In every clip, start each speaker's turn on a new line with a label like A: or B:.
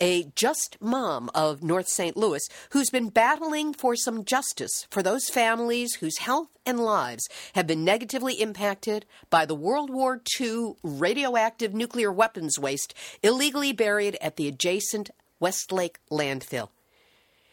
A: a just mom of North St. Louis who's been battling for some justice for those families whose health and lives have been negatively impacted by the World War II radioactive nuclear weapons waste illegally buried at the adjacent Westlake landfill.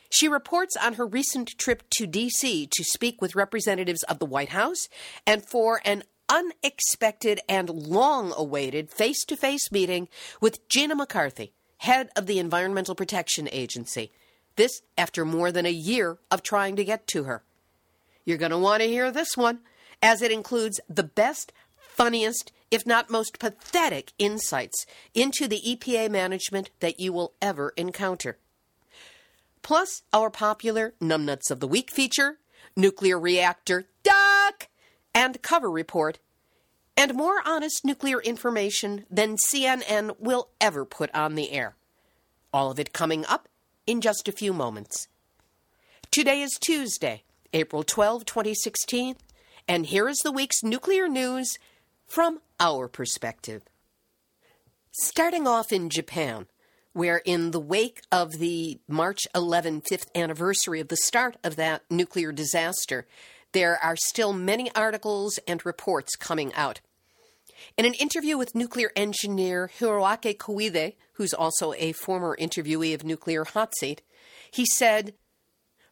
A: She reports on her recent trip to D.C. to speak with representatives of the White House and for an unexpected and long awaited face to face meeting with Gina McCarthy head of the Environmental Protection Agency. This after more than a year of trying to get to her. You're going to want to hear this one, as it includes the best, funniest, if not most pathetic insights into the EPA management that you will ever encounter. Plus, our popular Numbnuts of the Week feature, Nuclear Reactor Duck, and cover report and more honest nuclear information than CNN will ever put on the air. All of it coming up in just a few moments. Today is Tuesday, April 12, 2016, and here is the week's nuclear news from our perspective. Starting off in Japan, where in the wake of the March 11 fifth anniversary of the start of that nuclear disaster, there are still many articles and reports coming out. In an interview with nuclear engineer Hiroaki Koide, who's also a former interviewee of Nuclear Hot Seat, he said,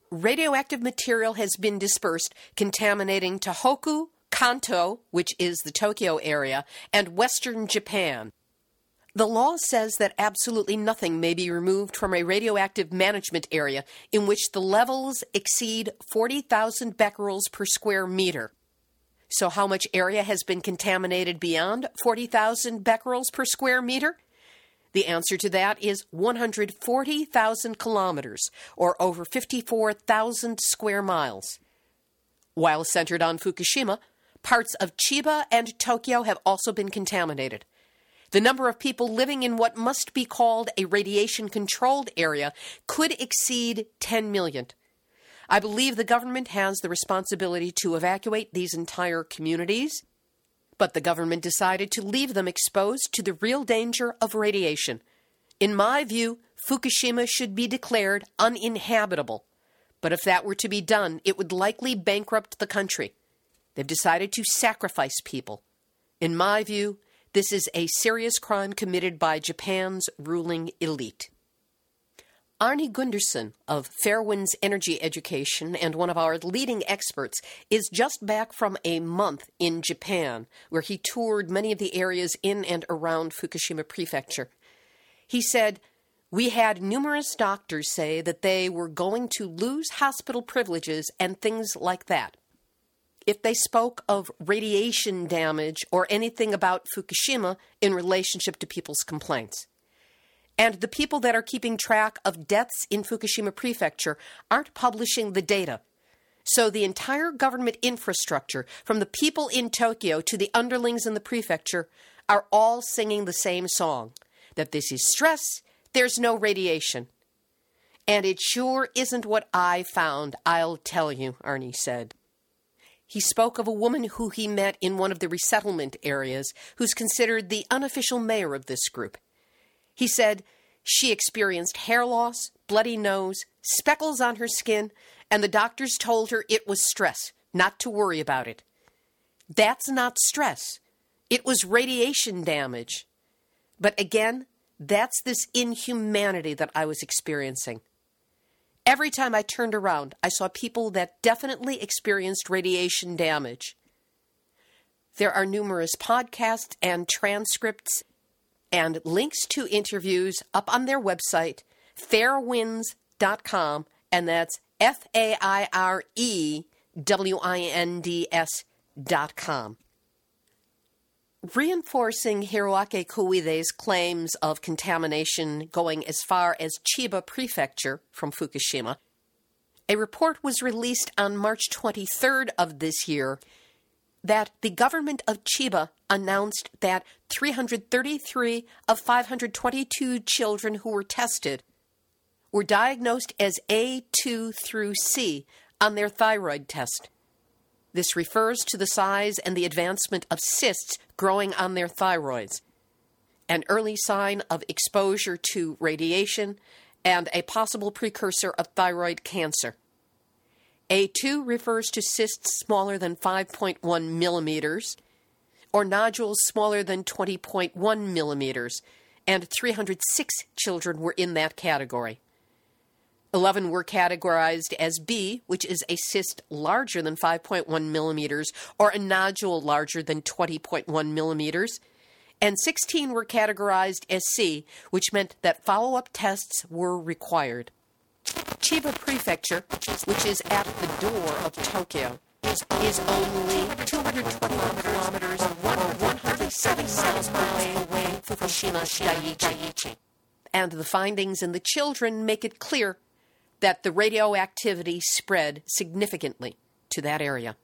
A: Radioactive material has been dispersed, contaminating Tohoku, Kanto, which is the Tokyo area, and western Japan. The law says that absolutely nothing may be removed from a radioactive management area in which the levels exceed 40,000 becquerels per square meter. So, how much area has been contaminated beyond 40,000 becquerels per square meter? The answer to that is 140,000 kilometers, or over 54,000 square miles. While centered on Fukushima, parts of Chiba and Tokyo have also been contaminated. The number of people living in what must be called a radiation controlled area could exceed 10 million. I believe the government has the responsibility to evacuate these entire communities, but the government decided to leave them exposed to the real danger of radiation. In my view, Fukushima should be declared uninhabitable. But if that were to be done, it would likely bankrupt the country. They've decided to sacrifice people. In my view, this is a serious crime committed by Japan's ruling elite. Arnie Gundersen of Fairewinds Energy Education and one of our leading experts is just back from a month in Japan, where he toured many of the areas in and around Fukushima Prefecture. He said, We had numerous doctors say that they were going to lose hospital privileges and things like that if they spoke of radiation damage or anything about Fukushima in relationship to people's complaints. And the people that are keeping track of deaths in Fukushima Prefecture aren't publishing the data. So the entire government infrastructure, from the people in Tokyo to the underlings in the prefecture, are all singing the same song that this is stress, there's no radiation. And it sure isn't what I found, I'll tell you, Arnie said. He spoke of a woman who he met in one of the resettlement areas who's considered the unofficial mayor of this group. He said she experienced hair loss, bloody nose, speckles on her skin, and the doctors told her it was stress, not to worry about it. That's not stress. It was radiation damage. But again, That's this inhumanity that I was experiencing. Every time I turned around, I saw people that definitely experienced radiation damage. There are numerous podcasts and transcripts and links to interviews up on their website, fairewinds.com, and that's F A I R E W I N D S dot com. Reinforcing Hiroaki Koide's claims of contamination going as far as Chiba Prefecture from Fukushima, a report was released on March 23rd of this year that the government of Chiba announced that 333 of 522 children who were tested were diagnosed as A2 through C on their thyroid test. This refers to the size and the advancement of cysts growing on their thyroids, an early sign of exposure to radiation, and a possible precursor of thyroid cancer. A2 refers to cysts smaller than 5.1 millimeters or nodules smaller than 20.1 millimeters, and 306 children were in that category. 11 were categorized as B, which is a cyst larger than 5.1 millimeters or a nodule larger than 20.1 millimeters. And 16 were categorized as C, which meant that follow up tests were required. Chiba Prefecture, which is at the door of Tokyo, is, only 221 kilometers or 107 miles away from Fukushima Daiichi. And the findings in the children make it clear that the radioactivity spread significantly to that area.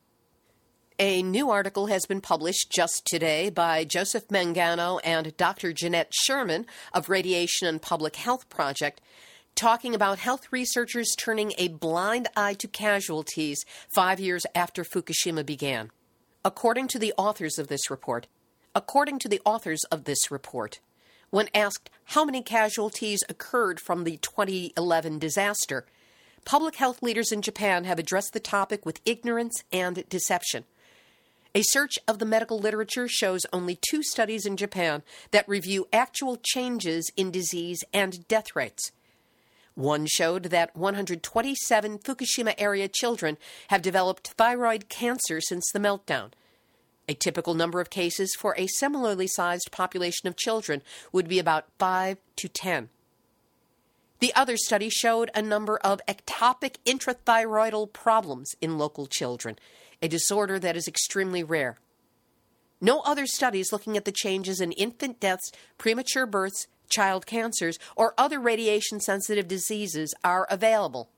A: A new article has been published just today by Joseph Mangano and Dr. Janette Sherman of Radiation and Public Health Project talking about health researchers turning a blind eye to casualties five years after Fukushima began. According to the authors of this report, according to the authors of this report, when asked how many casualties occurred from the 2011 disaster, public health leaders in Japan have addressed the topic with ignorance and deception. A search of the medical literature shows only two studies in Japan that review actual changes in disease and death rates. One showed that 127 Fukushima area children have developed thyroid cancer since the meltdown, a typical number of cases for a similarly sized population of children would be about 5 to 10. The other study showed a number of ectopic intrathyroidal problems in local children, a disorder that is extremely rare. No other studies looking at the changes in infant deaths, premature births, child cancers, or other radiation sensitive diseases are available.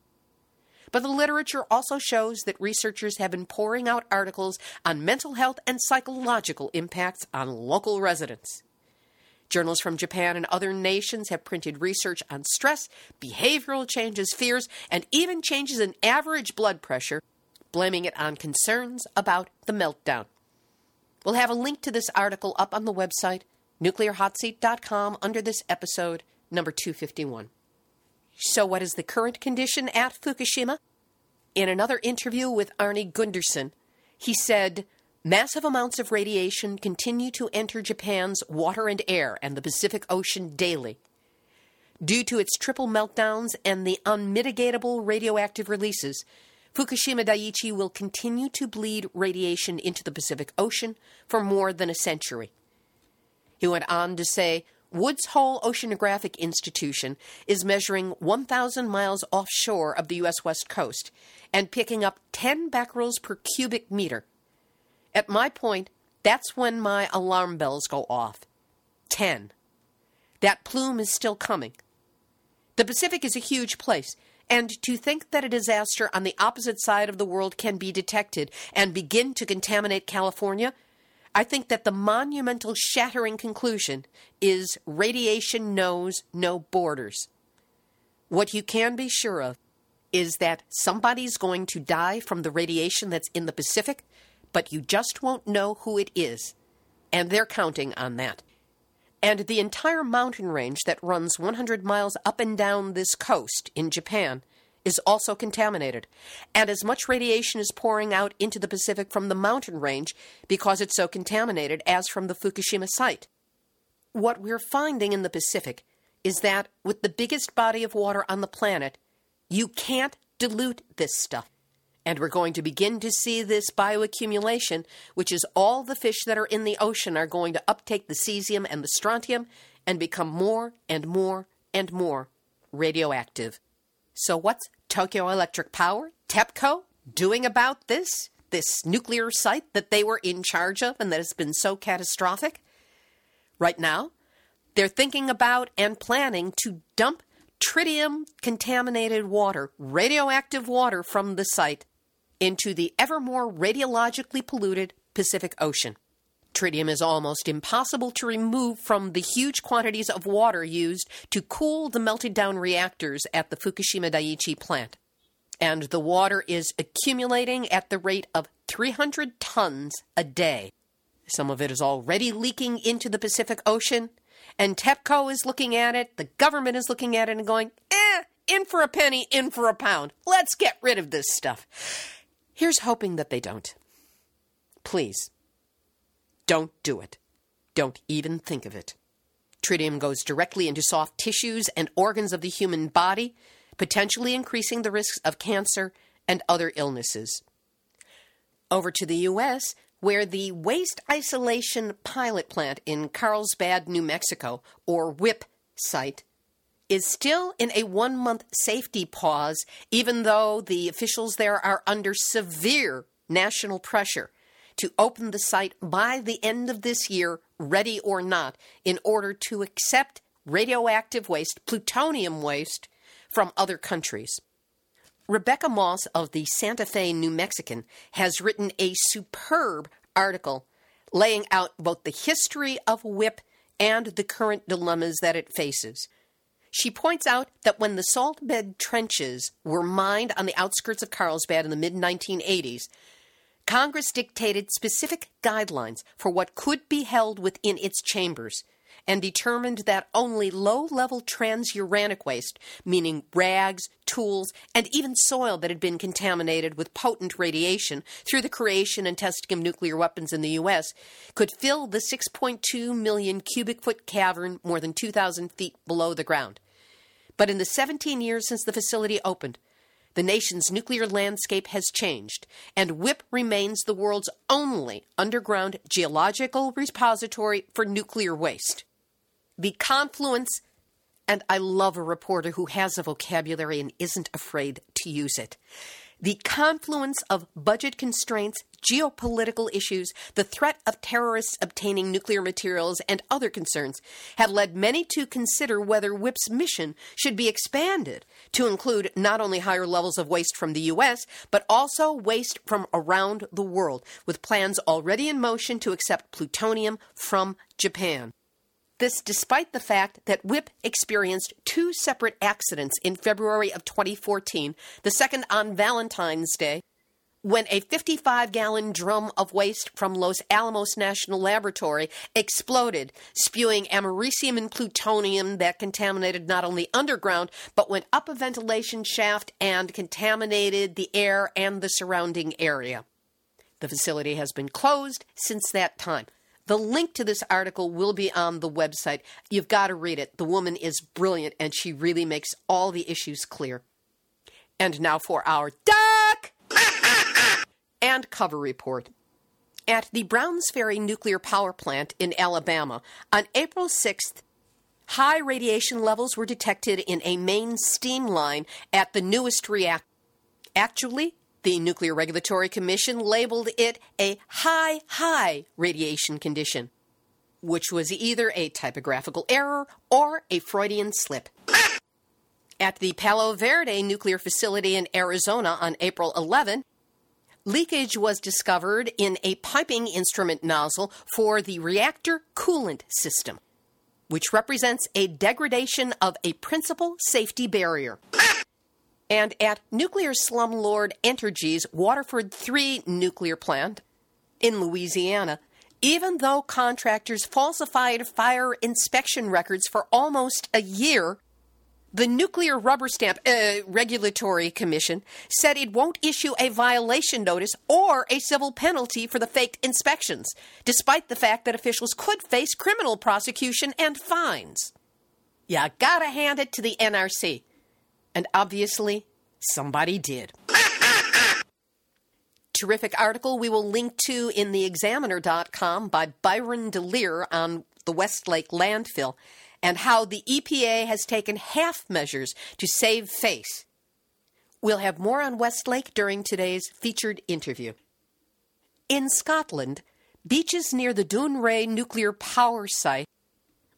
A: But the literature also shows that researchers have been pouring out articles on mental health and psychological impacts on local residents. Journals from Japan and other nations have printed research on stress, behavioral changes, fears, and even changes in average blood pressure, blaming it on concerns about the meltdown. We'll have a link to this article up on the website, nuclearhotseat.com, under this episode, number 251. So, what is the current condition at Fukushima? In another interview with Arnie Gundersen, he said, Massive amounts of radiation continue to enter Japan's water and air and the Pacific Ocean daily. Due to its triple meltdowns and the unmitigatable radioactive releases, Fukushima Daiichi will continue to bleed radiation into the Pacific Ocean for more than a century. He went on to say Woods Hole Oceanographic Institution is measuring 1,000 miles offshore of the U.S. West Coast and picking up 10 becquerels per cubic meter. At my point, that's when my alarm bells go off. 10. That plume is still coming. The Pacific is a huge place, and to think that a disaster on the opposite side of the world can be detected and begin to contaminate California I think that the monumental shattering conclusion is radiation knows no borders. What you can be sure of is that somebody's going to die from the radiation that's in the Pacific, but you just won't know who it is. And they're counting on that. And the entire mountain range that runs 100 miles up and down this coast in Japan is also contaminated, and as much radiation is pouring out into the Pacific from the mountain range because it's so contaminated as from the Fukushima site. what we're finding in the Pacific is that with the biggest body of water on the planet, you can't dilute this stuff. And we're going to begin to see this bioaccumulation, which is all the fish that are in the ocean are going to uptake the cesium and the strontium and become more and more and more radioactive. So, what's Tokyo Electric Power, TEPCO, doing about this? This nuclear site that they were in charge of and that has been so catastrophic? Right now, they're thinking about and planning to dump tritium contaminated water, radioactive water from the site into the ever more radiologically polluted Pacific Ocean. Tritium is almost impossible to remove from the huge quantities of water used to cool the melted down reactors at the Fukushima Daiichi plant. And the water is accumulating at the rate of 300 tons a day. Some of it is already leaking into the Pacific Ocean, and TEPCO is looking at it, the government is looking at it and going, eh, in for a penny, in for a pound. Let's get rid of this stuff. Here's hoping that they don't. Please, don't do it. Don't even think of it. Tritium goes directly into soft tissues and organs of the human body, potentially increasing the risks of cancer and other illnesses. Over to the U.S., where the Waste Isolation Pilot Plant in Carlsbad, New Mexico, or WIPP site, is still in a one month safety pause, even though the officials there are under severe national pressure to open the site by the end of this year, ready or not, in order to accept radioactive waste, plutonium waste, from other countries. Rebecca Moss of the Santa Fe New Mexican has written a superb article laying out both the history of WIPP and the current dilemmas that it faces. She points out that when the salt bed trenches were mined on the outskirts of Carlsbad in the mid 1980s, Congress dictated specific guidelines for what could be held within its chambers and determined that only low level transuranic waste, meaning rags, tools, and even soil that had been contaminated with potent radiation through the creation and testing of nuclear weapons in the U.S., could fill the 6.2 million cubic foot cavern more than 2,000 feet below the ground. But in the 17 years since the facility opened, the nation's nuclear landscape has changed, and WIPP remains the world's only underground geological repository for nuclear waste. The confluence, and I love a reporter who has a vocabulary and isn't afraid to use it. The confluence of budget constraints, geopolitical issues, the threat of terrorists obtaining nuclear materials, and other concerns have led many to consider whether WIPP's mission should be expanded to include not only higher levels of waste from the U.S., but also waste from around the world, with plans already in motion to accept plutonium from Japan. This despite the fact that WIPP experienced two separate accidents in February of 2014, the second on Valentine's Day, when a 55 gallon drum of waste from Los Alamos National Laboratory exploded, spewing americium and plutonium that contaminated not only underground, but went up a ventilation shaft and contaminated the air and the surrounding area. The facility has been closed since that time. The link to this article will be on the website. You've got to read it. The woman is brilliant and she really makes all the issues clear. And now for our duck and cover report. At the Browns Ferry nuclear power plant in Alabama on April 6th, high radiation levels were detected in a main steam line at the newest reactor. Actually, the Nuclear Regulatory Commission labeled it a high, high radiation condition, which was either a typographical error or a Freudian slip. At the Palo Verde nuclear facility in Arizona on April 11, leakage was discovered in a piping instrument nozzle for the reactor coolant system, which represents a degradation of a principal safety barrier. And at nuclear slumlord Entergy's Waterford 3 nuclear plant in Louisiana, even though contractors falsified fire inspection records for almost a year, The Nuclear Rubber Stamp uh, Regulatory Commission said it won't issue a violation notice or a civil penalty for the faked inspections, despite the fact that officials could face criminal prosecution and fines. You gotta hand it to the NRC. And obviously, somebody did. Terrific article we will link to in the examiner.com by Byron DeLear on the Westlake landfill and how the EPA has taken half measures to save face. We'll have more on Westlake during today's featured interview. In Scotland, beaches near the Dounreay nuclear power site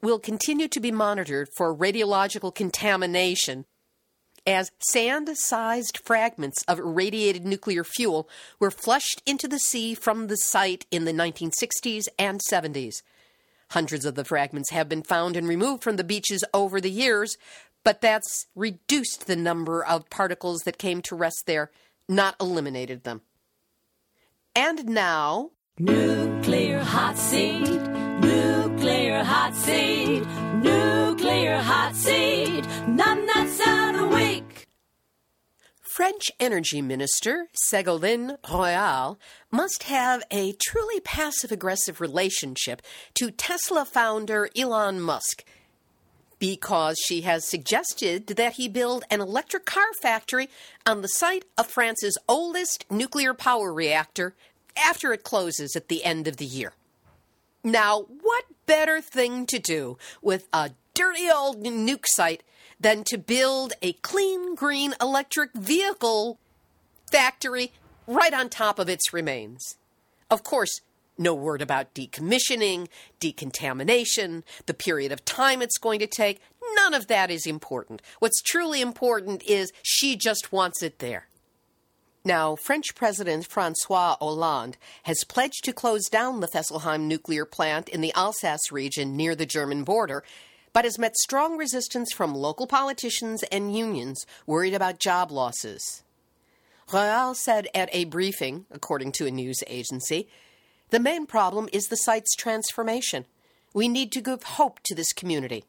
A: will continue to be monitored for radiological contamination as sand sized fragments of irradiated nuclear fuel were flushed into the sea from the site in the 1960s and 70s. Hundreds of the fragments have been found and removed from the beaches over the years, but that's reduced the number of particles that came to rest there, not eliminated them. And now.
B: Nuclear hot seat, nuclear hot seat, nuclear hot seat, numbnuts out a week.
A: French Energy Minister Ségolène Royal must have a truly passive aggressive relationship to Tesla founder Elon Musk because she has suggested that he build an electric car factory on the site of France's oldest nuclear power reactor after it closes at the end of the year. Now, what better thing to do with a dirty old nuke site than to build a clean green electric vehicle factory right on top of its remains. Of course, no word about decommissioning, decontamination, the period of time it's going to take. None of that is important. What's truly important is she just wants it there. Now, French President Francois Hollande has pledged to close down the Fessenheim nuclear plant in the Alsace region near the German border but has met strong resistance from local politicians and unions worried about job losses. Royal said at a briefing, according to a news agency, the main problem is the site's transformation. We need to give hope to this community.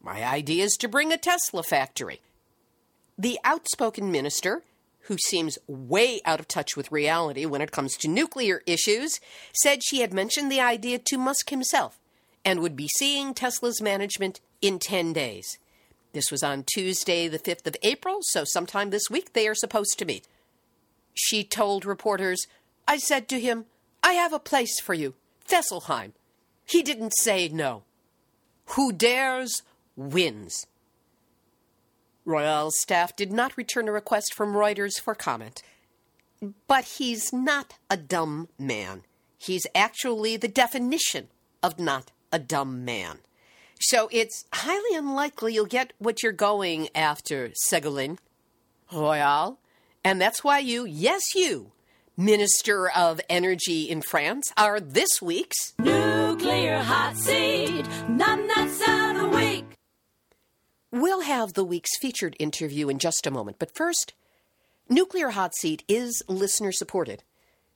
A: My idea is to bring a Tesla factory. The outspoken minister, who seems way out of touch with reality when it comes to nuclear issues, said she had mentioned the idea to Musk himself and would be seeing Tesla's management in 10 days. This was on Tuesday, the 5th of April, so sometime this week they are supposed to meet. She told reporters, I said to him, I have a place for you, Fessenheim. He didn't say no. Who dares wins. Royal's staff did not return a request from Reuters for comment. But he's not a dumb man. He's actually the definition of not a dumb man. So it's highly unlikely you'll get what you're going after, Ségolène Royal. And that's why you, yes, you, Minister of Energy in France, are this week's
B: Nuclear Hot Seat, numbnuts out a week.
A: We'll have the week's featured interview in just a moment, but first, Nuclear Hot Seat is listener supported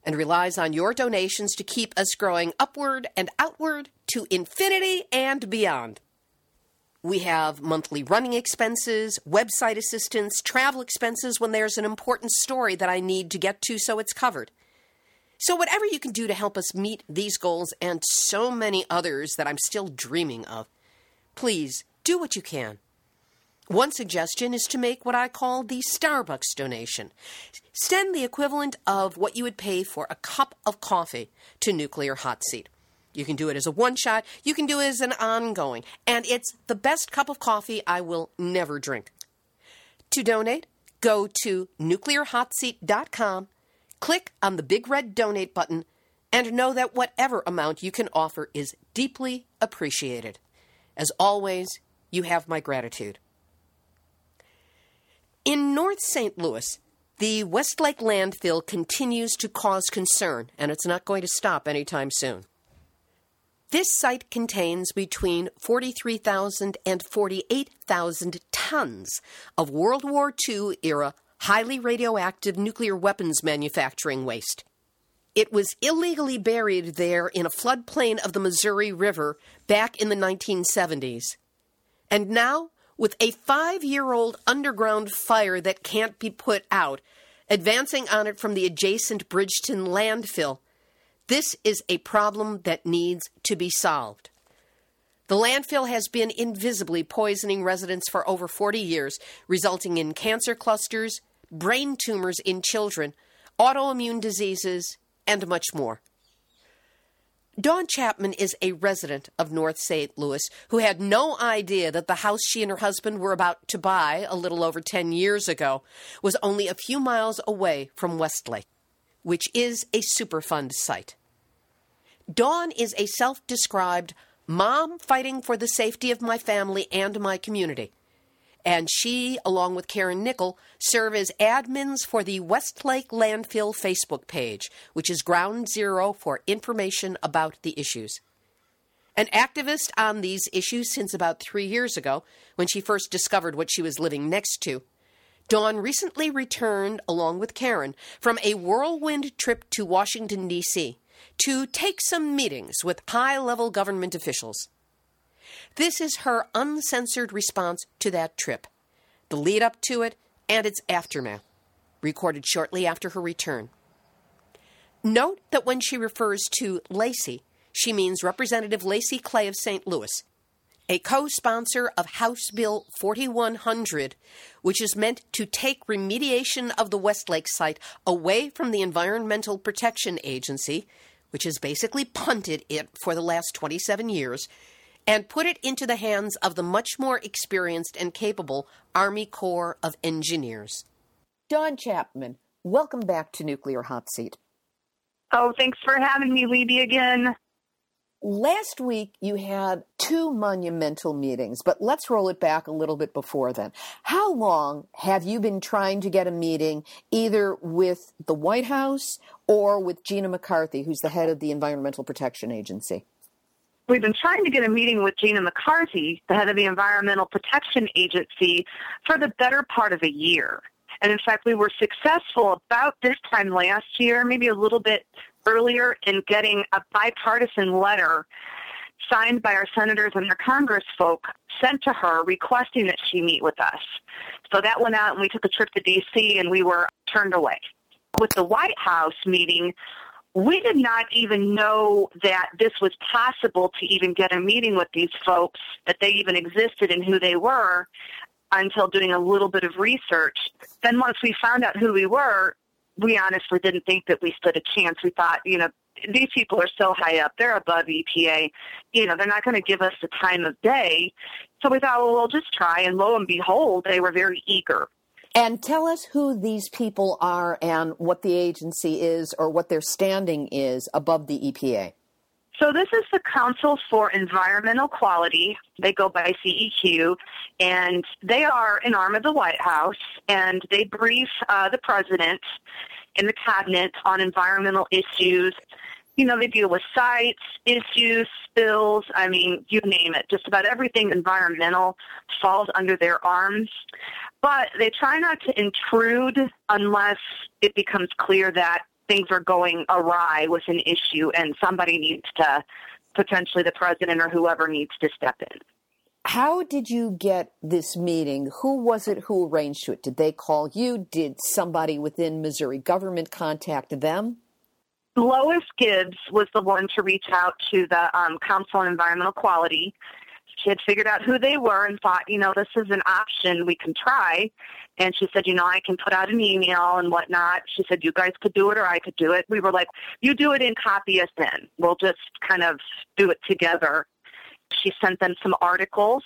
A: and relies on your donations to keep us growing upward and outward to infinity and beyond. We have monthly running expenses, website assistance, travel expenses when there's an important story that I need to get to so it's covered. So, whatever you can do to help us meet these goals and so many others that I'm still dreaming of, please do what you can. One suggestion is to make what I call the Starbucks donation. Send the equivalent of what you would pay for a cup of coffee to Nuclear Hot Seat. You can do it as a one shot, you can do it as an ongoing, and it's the best cup of coffee I will never drink. To donate, go to nuclearhotseat.com, click on the big red donate button, and know that whatever amount you can offer is deeply appreciated. As always, you have my gratitude. In North St. Louis, the Westlake landfill continues to cause concern, and it's not going to stop anytime soon. This site contains between 43,000 and 48,000 tons of World War II era highly radioactive nuclear weapons manufacturing waste. It was illegally buried there in a floodplain of the Missouri River back in the 1970s. And now with a five year old underground fire that can't be put out, advancing on it from the adjacent Bridgeton landfill. This is a problem that needs to be solved. The landfill has been invisibly poisoning residents for over 40 years, resulting in cancer clusters, brain tumors in children, autoimmune diseases, and much more. Dawn Chapman is a resident of North St. Louis who had no idea that the house she and her husband were about to buy a little over 10 years ago was only a few miles away from Westlake, which is a Superfund site. Dawn is a self described mom fighting for the safety of my family and my community and she, along with Karen Nickel, serve as admins for the Westlake Landfill Facebook page, which is ground zero for information about the issues. An activist on these issues since about three years ago, when she first discovered what she was living next to, Dawn recently returned, along with Karen, from a whirlwind trip to Washington, D.C., to take some meetings with high level government officials. This is her uncensored response to that trip, the lead up to it, and its aftermath, recorded shortly after her return. Note that when she refers to Lacy, she means Representative Lacy Clay of St. Louis, a co sponsor of House Bill 4100, which is meant to take remediation of the Westlake site away from the Environmental Protection Agency, which has basically punted it for the last 27 years, and put it into the hands of the much more experienced and capable Army Corps of Engineers. Dawn Chapman, welcome back to Nuclear Hot Seat.
C: Oh, thanks for having me, Libbe, again.
A: Last week you had two monumental meetings, but let's roll it back a little bit before then. How long have you been trying to get a meeting either with the White House or with Gina McCarthy, who's the head of the Environmental Protection Agency?
C: We've been trying to get a meeting with Gina McCarthy, the head of the Environmental Protection Agency, for the better part of a year. And in fact, we were successful about this time last year, maybe a little bit earlier, in getting a bipartisan letter signed by our senators and their Congress folk sent to her requesting that she meet with us. So that went out and we took a trip to DC and we were turned away. With the White House meeting, we did not even know that this was possible to even get a meeting with these folks, that they even existed and who they were until doing a little bit of research. Then once we found out who we were, we honestly didn't think that we stood a chance. We thought, you know, these people are so high up, they're above EPA, you know, they're not going to give us the time of day. So we thought, well, we'll just try. And lo and behold, they were very eager.
A: And tell us who these people are and what the agency is or what their standing is above the EPA.
C: So this is the Council for Environmental Quality. They go by CEQ, and they are an arm of the White House, and they brief uh, the president and the cabinet on environmental issues. You know, they deal with sites, issues, spills. I mean, you name it. Just about everything environmental falls under their arms. But they try not to intrude unless it becomes clear that things are going awry with an issue and somebody needs to, potentially the president or whoever needs to step in.
A: How did you get this meeting? Who was it who arranged it? Did they call you? Did somebody within Missouri government contact them?
C: Lois Gibbs was the one to reach out to the um, Council on Environmental Quality she had figured out who they were and thought, you know, this is an option we can try. And she said, you know, I can put out an email and whatnot. She said, you guys could do it or I could do it. We were like, you do it and copy us in. We'll just kind of do it together. She sent them some articles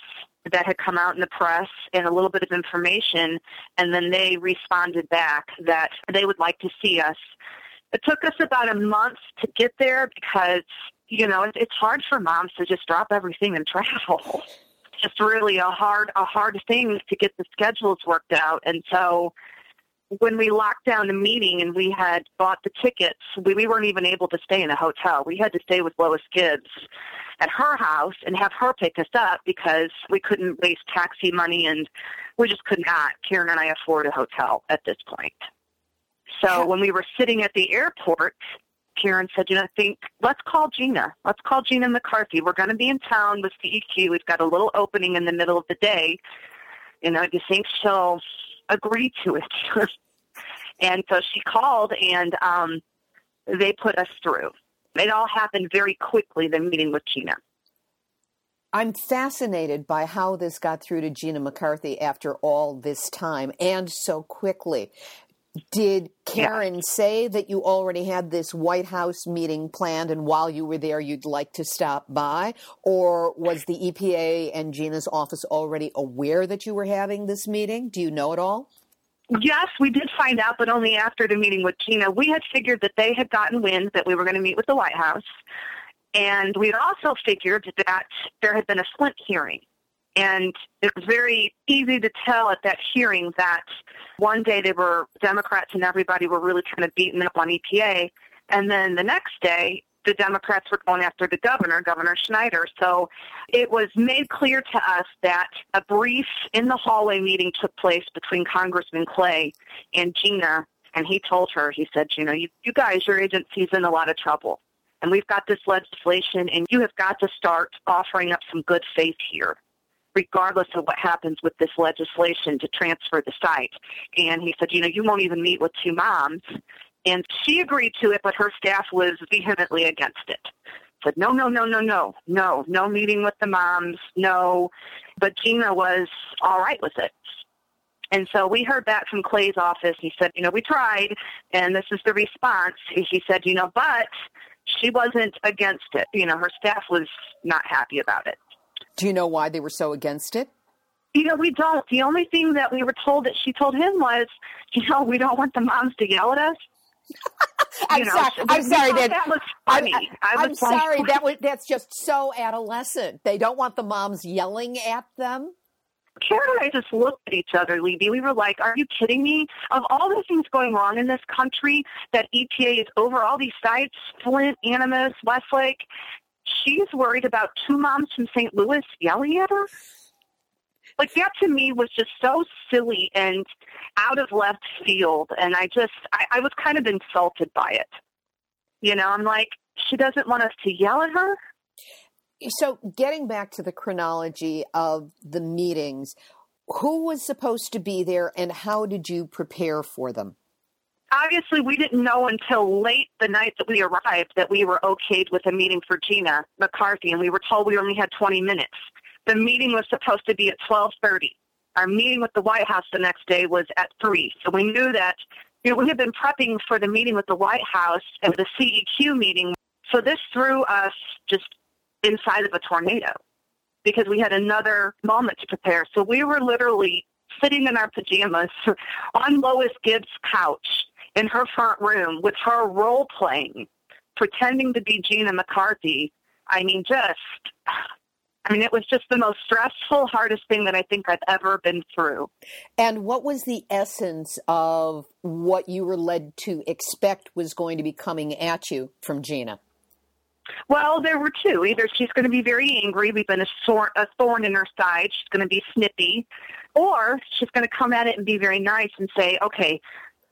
C: that had come out in the press and a little bit of information. And then they responded back that they would like to see us. It took us about a month to get there because you know, it's hard for moms to just drop everything and travel. It's just really a hard, a hard thing to get the schedules worked out. And so when we locked down the meeting and we had bought the tickets, we, we weren't even able to stay in a hotel. We had to stay with Lois Gibbs at her house and have her pick us up because we couldn't waste taxi money and we just could not, Karen and I, afford a hotel at this point. So when we were sitting at the airport, Karen said, you know, think, let's call Gina. Let's call Gina McCarthy. We're going to be in town with CEQ. We've got a little opening in the middle of the day. You know, do you think she'll agree to it? and so she called, and um, they put us through. It all happened very quickly, the meeting with Gina.
A: I'm fascinated by how this got through to Gina McCarthy after all this time and so quickly. Did Karen yeah. say that you already had this White House meeting planned and while you were there you'd like to stop by? Or was the EPA and Gina's office already aware that you were having this meeting? Do you know it all?
C: Yes, we did find out, but only after the meeting with Gina. We had figured that they had gotten wind that we were going to meet with the White House. And we also figured that there had been a Flint hearing and it was very easy to tell at that hearing that one day they were Democrats and everybody were really kind of beating up on EPA. And then the next day, the Democrats were going after the governor, Governor Snyder. So it was made clear to us that a brief in the hallway meeting took place between Congressman Clay and Gina. And he told her, he said, you know, you, you guys, your agency's in a lot of trouble. And we've got this legislation, and you have got to start offering up some good faith here regardless of what happens with this legislation to transfer the site. And he said, you know, you won't even meet with two moms. And she agreed to it, but her staff was vehemently against it. Said, no, no, no, no, no, no, no meeting with the moms, no. But Gina was all right with it. And so we heard back from Clay's office. He said, you know, we tried, and this is the response. He said, you know, but she wasn't against it. You know, her staff was not happy about it.
A: Do you know why they were so against it?
C: You know, we don't. The only thing that we were told that she told him was, you know, we don't want the moms to yell at us.
A: I'm,
C: know,
A: sorry, I'm sorry. That,
C: that was funny.
A: I, am sorry. That was that's just so adolescent. They don't want the moms yelling at them.
C: Karen and I just looked at each other, Libbe. We were like, "Are you kidding me? Of all the things going wrong in this country, that EPA is over all these sites, Flint, Animas, Westlake, she's worried about two moms from St. Louis yelling at her. Like that to me was just so silly and out of left field, and I just I, I was kind of insulted by it. You know, I'm like, she doesn't want us to yell at her.
A: So, getting back to the chronology of the meetings, who was supposed to be there, and how did you prepare for them?
C: Obviously we didn't know until late the night that we arrived that we were okayed with a meeting for Gina McCarthy, and we were told we only had 20 minutes. The meeting was supposed to be at 12:30. Our meeting with the White House the next day was at three, so we knew that you know we had been prepping for the meeting with the White House and the CEQ meeting. So this threw us just inside of a tornado because we had another moment to prepare. So we were literally sitting in our pajamas on Lois Gibbs' couch in her front room with her role playing, pretending to be Gina McCarthy. I mean, just, I mean, it was just the most stressful, hardest thing that I think I've ever been through.
A: And what was the essence of what you were led to expect was going to be coming at you from Gina?
C: Well, there were two. Either she's going to be very angry, we've been a, sor- a thorn in her side, she's going to be snippy, or she's going to come at it and be very nice and say, okay,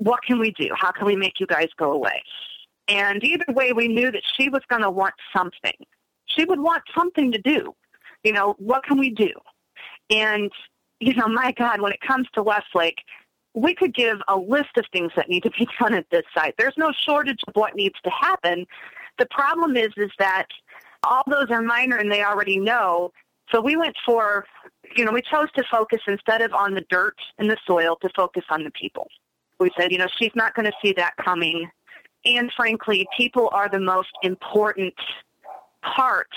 C: what can we do? How can we make you guys go away? And either way, we knew that she was going to want something. She would want something to do. You know, what can we do? And, you know, my God, when it comes to Westlake, we could give a list of things that need to be done at this site. There's no shortage of what needs to happen. The problem is, is that all those are minor and they already know. So we went for, you know, we chose to focus instead of on the dirt and the soil to focus on the people we said, you know, she's not going to see that coming. And frankly, people are the most important part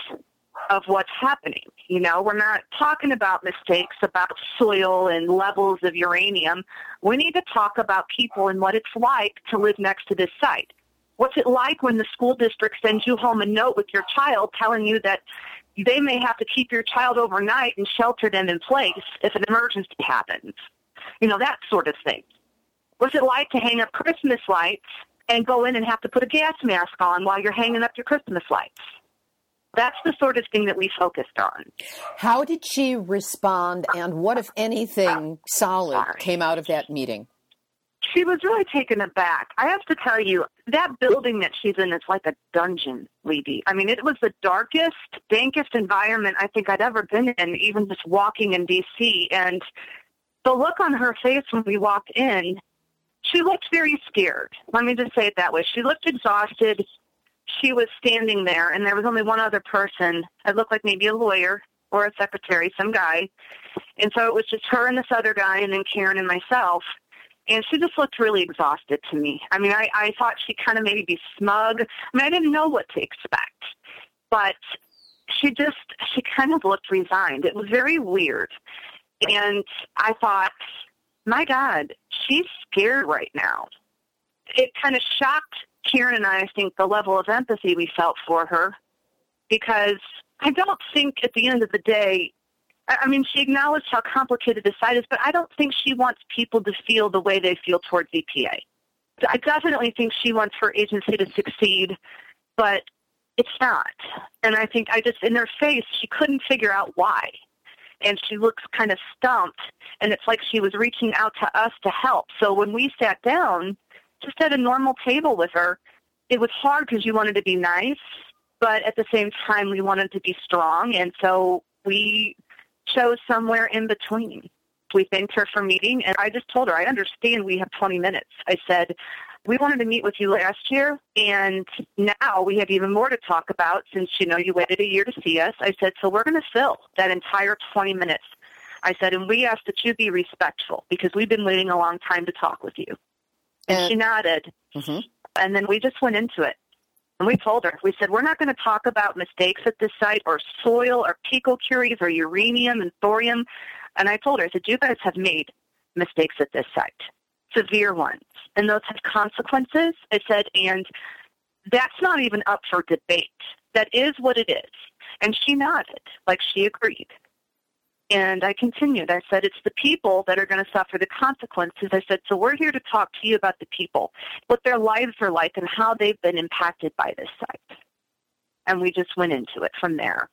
C: of what's happening. You know, we're not talking about mistakes about soil and levels of uranium. We need to talk about people and what it's like to live next to this site. What's it like when the school district sends you home a note with your child telling you that they may have to keep your child overnight and shelter them in place if an emergency happens? You know, that sort of thing. What's it like to hang up Christmas lights and go in and have to put a gas mask on while you're hanging up your Christmas lights? That's the sort of thing that we focused on.
A: How did she respond, and what, if anything, oh, solid Sorry. came out of that meeting?
C: She was really taken aback. I have to tell you, that building that she's in is like a dungeon, Libbe. I mean, it was the darkest, dankest environment I think I'd ever been in, even just walking in D.C. And the look on her face when we walked in, she looked very scared. Let me just say it that way. She looked exhausted. She was standing there, and there was only one other person. It looked like maybe a lawyer or a secretary, some guy. And so it was just her and this other guy, and then Karen and myself. And she just looked really exhausted to me. I mean, I, I thought she'd kind of maybe be smug. I mean, I didn't know what to expect. But she just, she kind of looked resigned. It was very weird. And I thought, my God, she's scared right now. It kind of shocked Karen and I, I think, the level of empathy we felt for her because I don't think at the end of the day, I mean, she acknowledged how complicated the site is, but I don't think she wants people to feel the way they feel towards EPA. I definitely think she wants her agency to succeed, but it's not. And I think I just, in their face, she couldn't figure out why and she looks kind of stumped and it's like she was reaching out to us to help. So when we sat down just at a normal table with her it was hard because you wanted to be nice but at the same time we wanted to be strong and so we chose somewhere in between. We thanked her for meeting and i just told her i understand we have 20 minutes. I said we wanted to meet with you last year, and now we have even more to talk about since you know you waited a year to see us. I said, so we're going to fill that entire 20 minutes. I said, and we asked that you be respectful because we've been waiting a long time to talk with you. And, and she nodded. Mm-hmm. And then we just went into it. And we told her, we said, we're not going to talk about mistakes at this site or soil or picocuries or uranium and thorium. And I told her, I said, you guys have made mistakes at this site severe ones, and those have consequences. I said, and that's not even up for debate. That is what it is. And she nodded, like she agreed. And I continued. I said, it's the people that are going to suffer the consequences. I said, so we're here to talk to you about the people, what their lives are like, and how they've been impacted by this site. And we just went into it from there.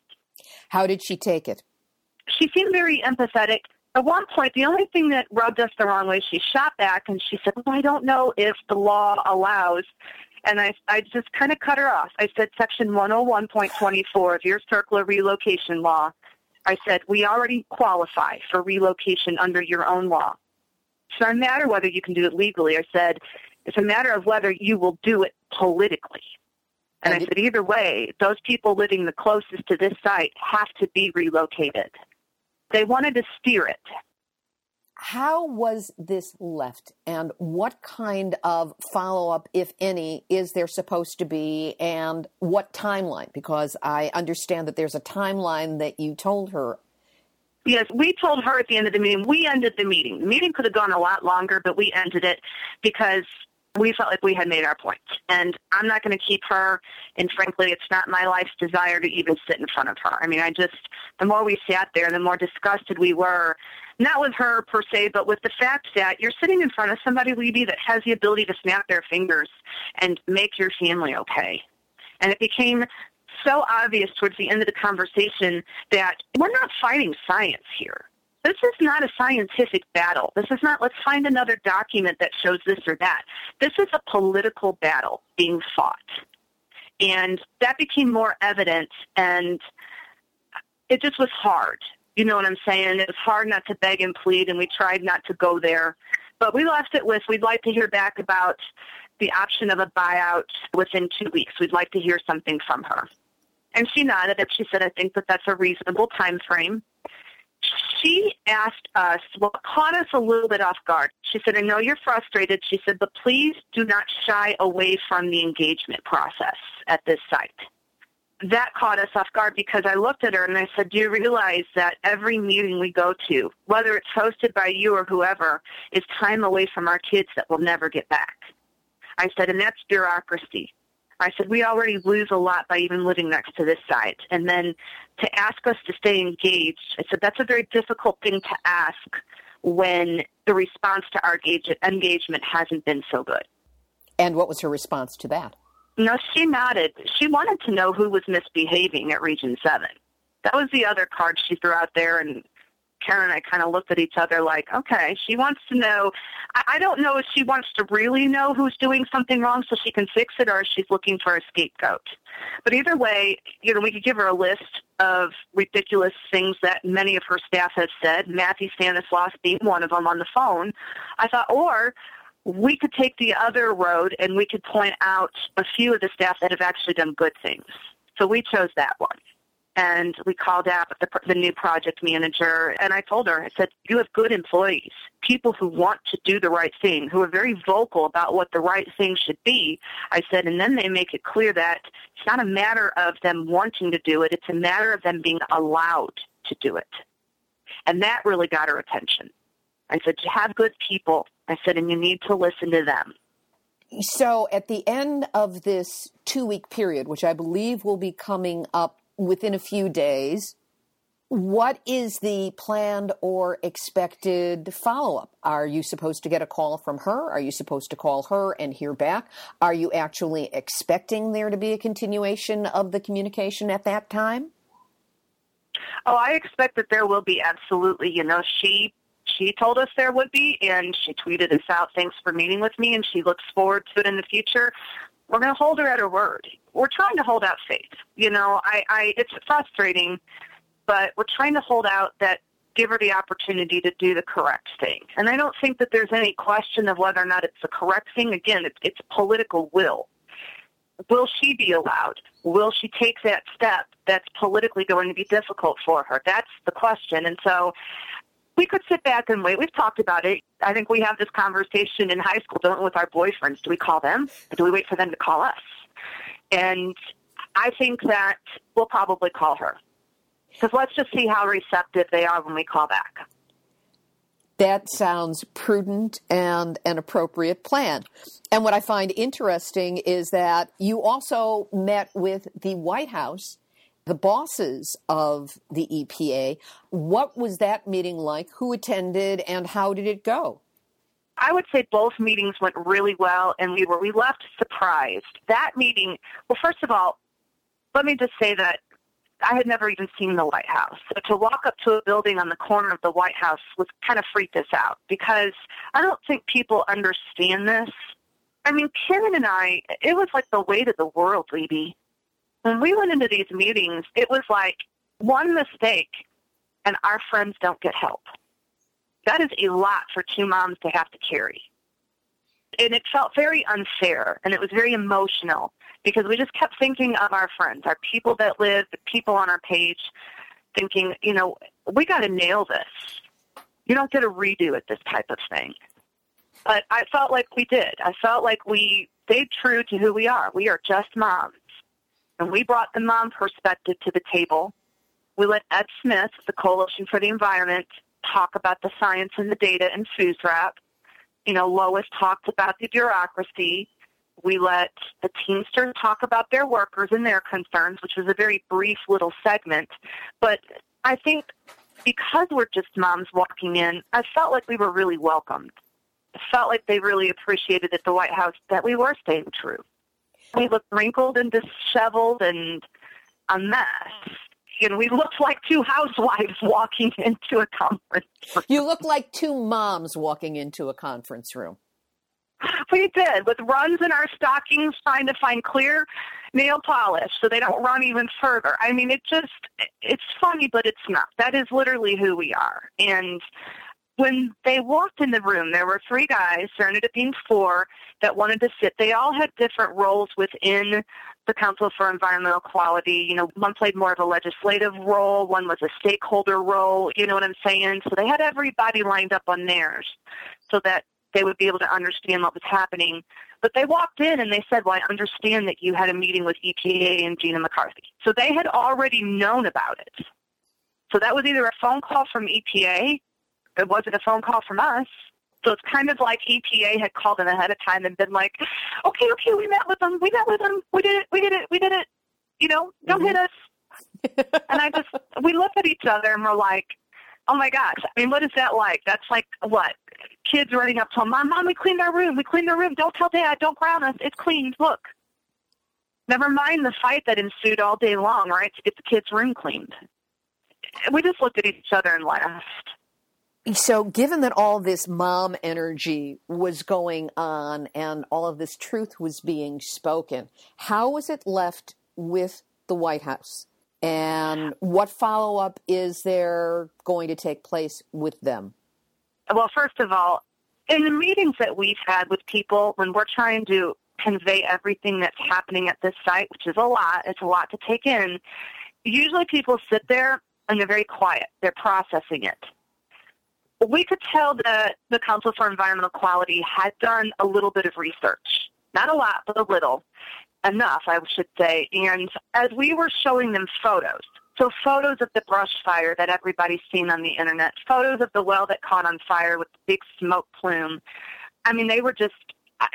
A: How did she take it?
C: She seemed very empathetic at one point, the only thing that rubbed us the wrong way, she shot back and she said, well, I don't know if the law allows. And I, I just kind of cut her off. I said, Section 101.24 of your circular relocation law. I said, we already qualify for relocation under your own law. It's not a matter whether you can do it legally. I said, it's a matter of whether you will do it politically. And I said, either way, those people living the closest to this site have to be relocated. They wanted to steer it.
A: How was this left, and what kind of follow up, if any, is there supposed to be, and what timeline? Because I understand that there's a timeline that you told her.
C: Yes, we told her at the end of the meeting. We ended the meeting. The meeting could have gone a lot longer, but we ended it because we felt like we had made our point. And I'm not going to keep her, and frankly, it's not my life's desire to even sit in front of her. I mean, I just, the more we sat there, the more disgusted we were, not with her per se, but with the fact that you're sitting in front of somebody, Libbe, that has the ability to snap their fingers and make your family okay. And it became so obvious towards the end of the conversation that we're not fighting science here. This is not a scientific battle. This is not, let's find another document that shows this or that. This is a political battle being fought. And that became more evident, and it just was hard. You know what I'm saying? It was hard not to beg and plead, and we tried not to go there. But we left it with we'd like to hear back about the option of a buyout within two weeks. We'd like to hear something from her. And she nodded and She said, I think that that's a reasonable time frame she asked us what caught us a little bit off guard. She said, I know you're frustrated. She said, but please do not shy away from the engagement process at this site. That caught us off guard because I looked at her and I said, Do you realize that every meeting we go to, whether it's hosted by you or whoever, is time away from our kids that we'll never get back? I said, and that's bureaucracy. I said, we already lose a lot by even living next to this site. And then to ask us to stay engaged, I said, that's a very difficult thing to ask when the response to our engagement hasn't been so good.
A: And what was her response to that?
C: No, she nodded. She wanted to know who was misbehaving at Region 7. That was the other card she threw out there, and Karen and I kind of looked at each other like, okay, she wants to know. I, I don't know if she wants to really know who's doing something wrong so she can fix it or if she's looking for a scapegoat. But either way, you know, we could give her a list of ridiculous things that many of her staff have said, Matthew Stanislaus being one of them on the phone. I thought, or we could take the other road and we could point out a few of the staff that have actually done good things. So we chose that one and we called out the, the new project manager and I told her, I said, you have good employees, people who want to do the right thing, who are very vocal about what the right thing should be. I said, and then they make it clear that it's not a matter of them wanting to do it, it's a matter of them being allowed to do it. And that really got her attention. I said, you have good people. I said, and you need to listen to them.
D: So at the end of this two week period, which I believe will be coming up within a few days. What is the planned or expected follow up? Are you supposed to get a call from her? Are you supposed to call her and hear back? Are you actually expecting there to be a continuation of the communication at that time?
C: Oh, I expect that there will be absolutely. You know, she she told us there would be, and she tweeted us out, "Thanks for meeting with me," and she looks forward to it in the future. We're going to hold her at her word we're trying to hold out faith. You know, I, I it's frustrating, but we're trying to hold out that give her the opportunity to do the correct thing. And I don't think that there's any question of whether or not it's the correct thing. Again, it's, it's political will. Will she be allowed? Will she take that step that's politically going to be difficult for her? That's the question. And so we could sit back and wait. We've talked about it. I think we have this conversation in high school, don't we, with our boyfriends. Do we call them? Or do we wait for them to call us? And I think that we'll probably call her. Because let's just see how receptive they are when we call back.
D: That sounds prudent and an appropriate plan. And what I find interesting is that you also met with the White House, the bosses of the EPA. What was that meeting like? Who attended and how did it go?
C: I would say both meetings went really well, and we were we left surprised. That meeting, well, first of all, let me just say that I had never even seen the White House. So to walk up to a building on the corner of the White House was kind of freaked us out because I don't think people understand this. I mean, Karen and I, it was like the weight of the world, Libbe. When we went into these meetings, it was like one mistake and our friends don't get help that is a lot for two moms to have to carry. And it felt very unfair and it was very emotional because we just kept thinking of our friends, our people that live, the people on our page, thinking, you know, we got to nail this. You don't get a redo at this type of thing. But I felt like we did. I felt like we stayed true to who we are. We are just moms. And we brought the mom perspective to the table. We let Ed Smith, the Coalition for the Environment, talk about the science and the data in FUSRAP. You know, Lois talked about the bureaucracy. We let the Teamsters talk about their workers and their concerns, which was a very brief little segment. But I think because we're just moms walking in, I felt like we were really welcomed. I felt like they really appreciated at the White House that we were staying true. We looked wrinkled and disheveled and a mess and we looked like two housewives walking into a conference room.
D: You look like two moms walking into a conference room.
C: We did, with runs in our stockings trying to find clear nail polish so they don't run even further. I mean, it just, it's funny, but it's not. That is literally who we are. And when they walked in the room, there were three guys, there ended up being four, that wanted to sit. They all had different roles within the Council for Environmental Quality. You know, one played more of a legislative role, one was a stakeholder role, you know what I'm saying? So they had everybody lined up on theirs so that they would be able to understand what was happening. But they walked in and they said, Well, I understand that you had a meeting with EPA and Gina McCarthy. So they had already known about it. So that was either a phone call from EPA, it wasn't a phone call from us, so it's kind of like EPA had called in ahead of time and been like, okay, okay, we met with them, we met with them, we did it, we did it, we did it. You know, don't mm-hmm. hit us. and I just, we look at each other and we're like, oh my gosh, I mean, what is that like? That's like what? Kids running up to mom, mom, we cleaned our room, we cleaned our room. Don't tell dad, don't ground us, it's cleaned, look. Never mind the fight that ensued all day long, right, to get the kids' room cleaned. we just looked at each other and laughed.
A: So, given that all this mom energy was going on and all of this truth was being spoken, how was it left with the White House? And what follow up is there going to take place with them?
C: Well, first of all, in the meetings that we've had with people, when we're trying to convey everything that's happening at this site, which is a lot, it's a lot to take in, usually people sit there and they're very quiet. They're processing it. We could tell that the Council for Environmental Quality had done a little bit of research. Not a lot, but a little enough, I should say. And as we were showing them photos, so photos of the brush fire that everybody's seen on the internet, photos of the well that caught on fire with the big smoke plume. I mean, they were just.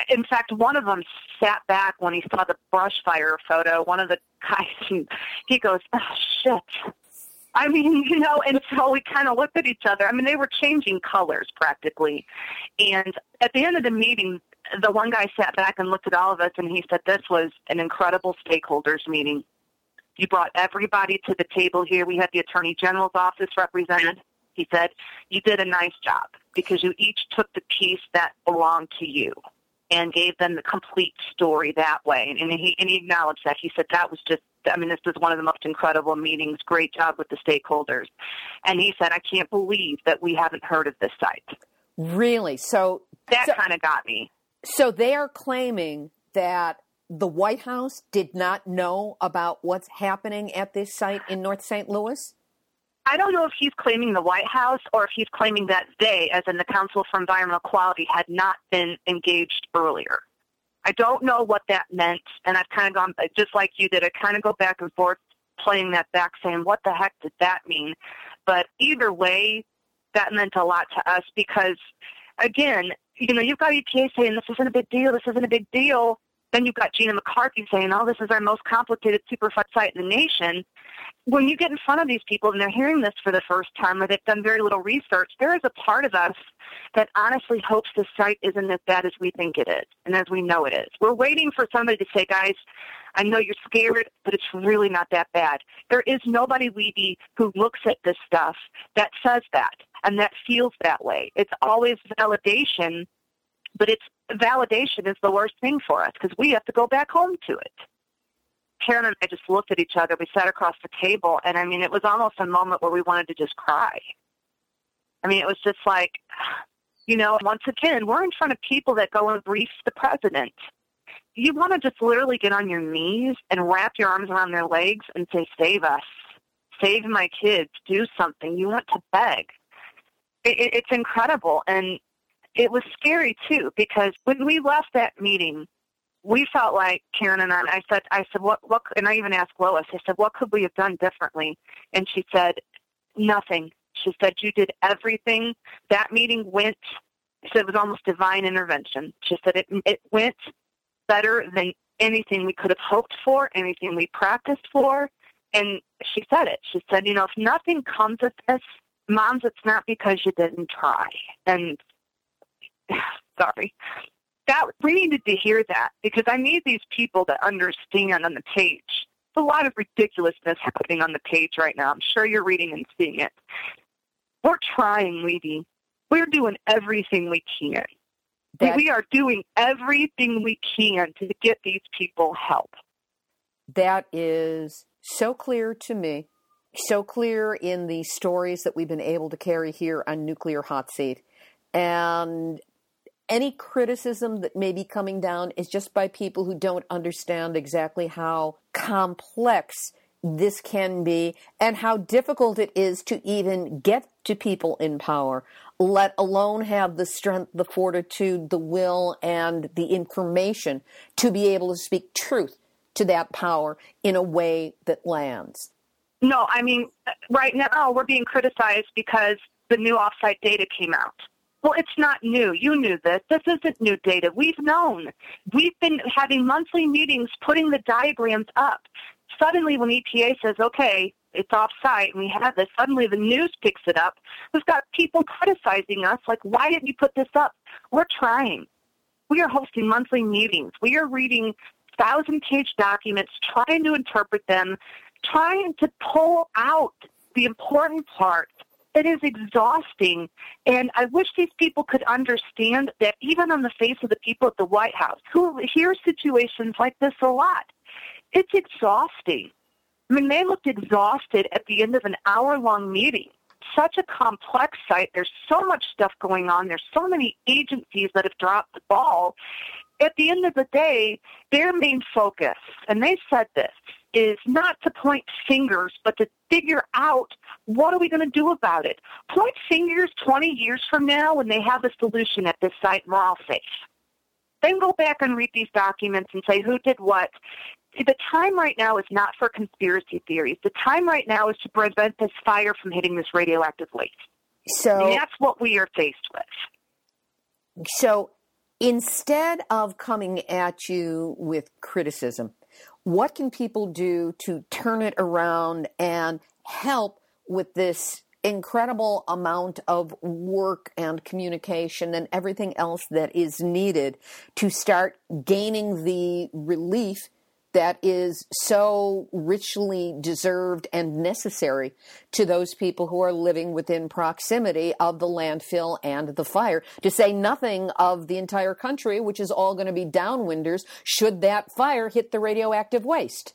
C: In fact, one of them sat back when he saw the brush fire photo. One of the guys, he, goes, "Oh shit." I mean, you know, and so we kind of looked at each other. I mean, they were changing colors practically. And at the end of the meeting, the one guy sat back and looked at all of us and he said, This was an incredible stakeholders meeting. You brought everybody to the table here. We had the Attorney General's office represented. He said, You did a nice job because you each took the piece that belonged to you and gave them the complete story that way. And he, and he acknowledged that. He said, That was just I mean, this was one of the most incredible meetings. Great job with the stakeholders. And he said, I can't believe that we haven't heard of this site.
A: Really? So
C: that
A: so,
C: kind of got me.
A: So they are claiming that the White House did not know about what's happening at this site in North St. Louis?
C: I don't know if he's claiming the White House or if he's claiming that they, as in the Council for Environmental Quality, had not been engaged earlier. I don't know what that meant, and I've kind of gone, uh, just like you did, I kind of go back and forth playing that back saying, what the heck did that mean? But either way, that meant a lot to us because, again, you know, you've got EPA saying this isn't a big deal, this isn't a big deal. Then you've got Gina McCarthy saying, oh, this is our most complicated Superfund site in the nation. When you get in front of these people and they're hearing this for the first time or they've done very little research, there is a part of us that honestly hopes the site isn't as bad as we think it is and as we know it is. We're waiting for somebody to say, guys, I know you're scared, but it's really not that bad. There is nobody, Libbe, who looks at this stuff that says that and that feels that way. It's always validation, but it's validation is the worst thing for us because we have to go back home to it. Karen and I just looked at each other. We sat across the table, and I mean, it was almost a moment where we wanted to just cry. I mean, it was just like, you know, once again, we're in front of people that go and brief the president. You want to just literally get on your knees and wrap your arms around their legs and say, save us, save my kids, do something. You want to beg. It, it's incredible. And it was scary too, because when we left that meeting, we felt like Karen and I, I said, I said, what, what, and I even asked Lois, I said, what could we have done differently? And she said, nothing. She said, You did everything. That meeting went, she said it was almost divine intervention. She said it, it went better than anything we could have hoped for, anything we practiced for. And she said it. She said, You know, if nothing comes of this, moms, it's not because you didn't try. And sorry. That we needed to hear that because I need these people to understand on the page a lot of ridiculousness happening on the page right now. I'm sure you're reading and seeing it. We're trying, Libbe. We're doing everything we can. That, we are doing everything we can to get these people help.
A: That is so clear to me, so clear in the stories that we've been able to carry here on Nuclear Hot Seat. And any criticism that may be coming down is just by people who don't understand exactly how complex this can be and how difficult it is to even get to people in power, let alone have the strength, the fortitude, the will, and the information to be able to speak truth to that power in a way that lands.
C: No, I mean, uh, right now we're being criticized because the new offsite data came out. Well, it's not new. You knew this. This isn't new data. We've known. We've been having monthly meetings putting the diagrams up suddenly when EPA says, okay, it's off site and we have this, suddenly the news picks it up. We've got people criticizing us like, why didn't you put this up? We're trying. We are hosting monthly meetings. We are reading thousand page documents, trying to interpret them, trying to pull out the important part. It is exhausting. And I wish these people could understand that even on the face of the people at the White House who hear situations like this a lot, it's exhausting. I mean, they looked exhausted at the end of an hour long meeting. Such a complex site. There's so much stuff going on. There's so many agencies that have dropped the ball. At the end of the day, their main focus, and they said this, is not to point fingers, but to figure out what are we going to do about it. Point fingers 20 years from now when they have a solution at this site and we're all safe. Then go back and read these documents and say who did what. The time right now is not for conspiracy theories. The time right now is to prevent this fire from hitting this radioactive waste.
A: So
C: and that's what we are faced with.
A: So instead of coming at you with criticism, what can people do to turn it around and help with this incredible amount of work and communication and everything else that is needed to start gaining the relief that is so richly deserved and necessary to those people who are living within proximity of the landfill and the fire, to say nothing of the entire country, which is all going to be downwinders should that fire hit the radioactive waste.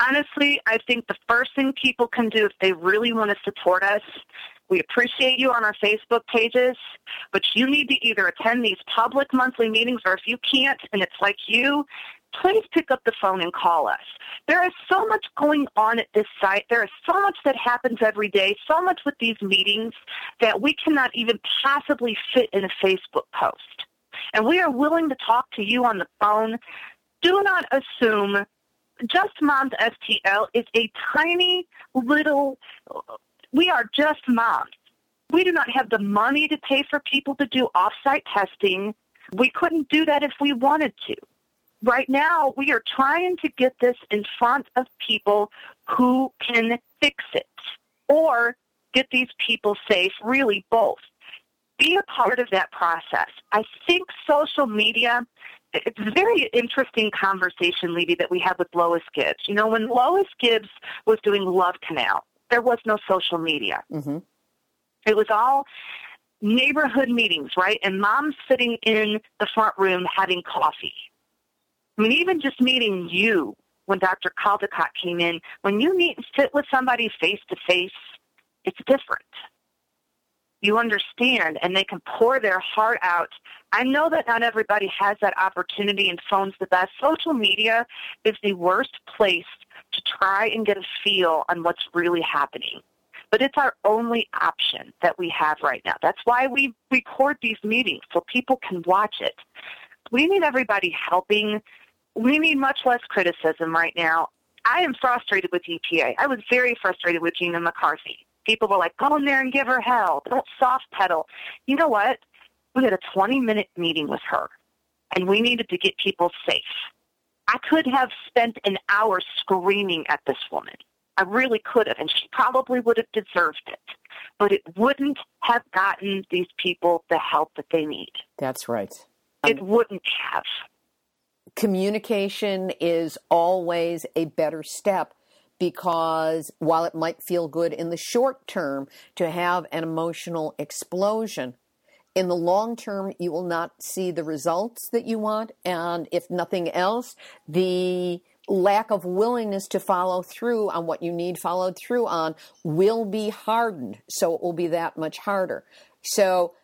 C: Honestly, I think the first thing people can do if they really want to support us we appreciate you on our Facebook pages, but you need to either attend these public monthly meetings or if you can't and it's like you, please pick up the phone and call us. There is so much going on at this site. There is so much that happens every day, so much with these meetings that we cannot even possibly fit in a Facebook post. And we are willing to talk to you on the phone. Do not assume Just Moms STL is a tiny little, we are just moms. We do not have the money to pay for people to do offsite testing. We couldn't do that if we wanted to right now we are trying to get this in front of people who can fix it or get these people safe, really both. Be a part of that process. I think social media, it's a very interesting conversation, Libbe, that we had with Lois Gibbs. You know, when Lois Gibbs was doing Love Canal, there was no social media. Mm-hmm. It was all neighborhood meetings, right? And moms sitting in the front room having coffee I mean, even just meeting you when Dr. Caldicott came in, when you meet and sit with somebody face to face, it's different. You understand, and they can pour their heart out. I know that not everybody has that opportunity, and phone's the best. Social media is the worst place to try and get a feel on what's really happening. But it's our only option that we have right now. That's why we record these meetings so people can watch it. We need everybody helping we need much less criticism right now. I am frustrated with EPA. I was very frustrated with Gina McCarthy. People were like, go in there and give her hell. Don't soft pedal. You know what? We had a 20 minute meeting with her, and we needed to get people safe. I could have spent an hour screaming at this woman. I really could have, and she probably would have deserved it. But it wouldn't have gotten these people the help that they need.
A: That's right.
C: It wouldn't have
A: communication is always a better step because while it might feel good in the short term to have an emotional explosion, in the long term, you will not see the results that you want. And if nothing else, the lack of willingness to follow through on what you need followed through on will be hardened. So it will be that much harder. So,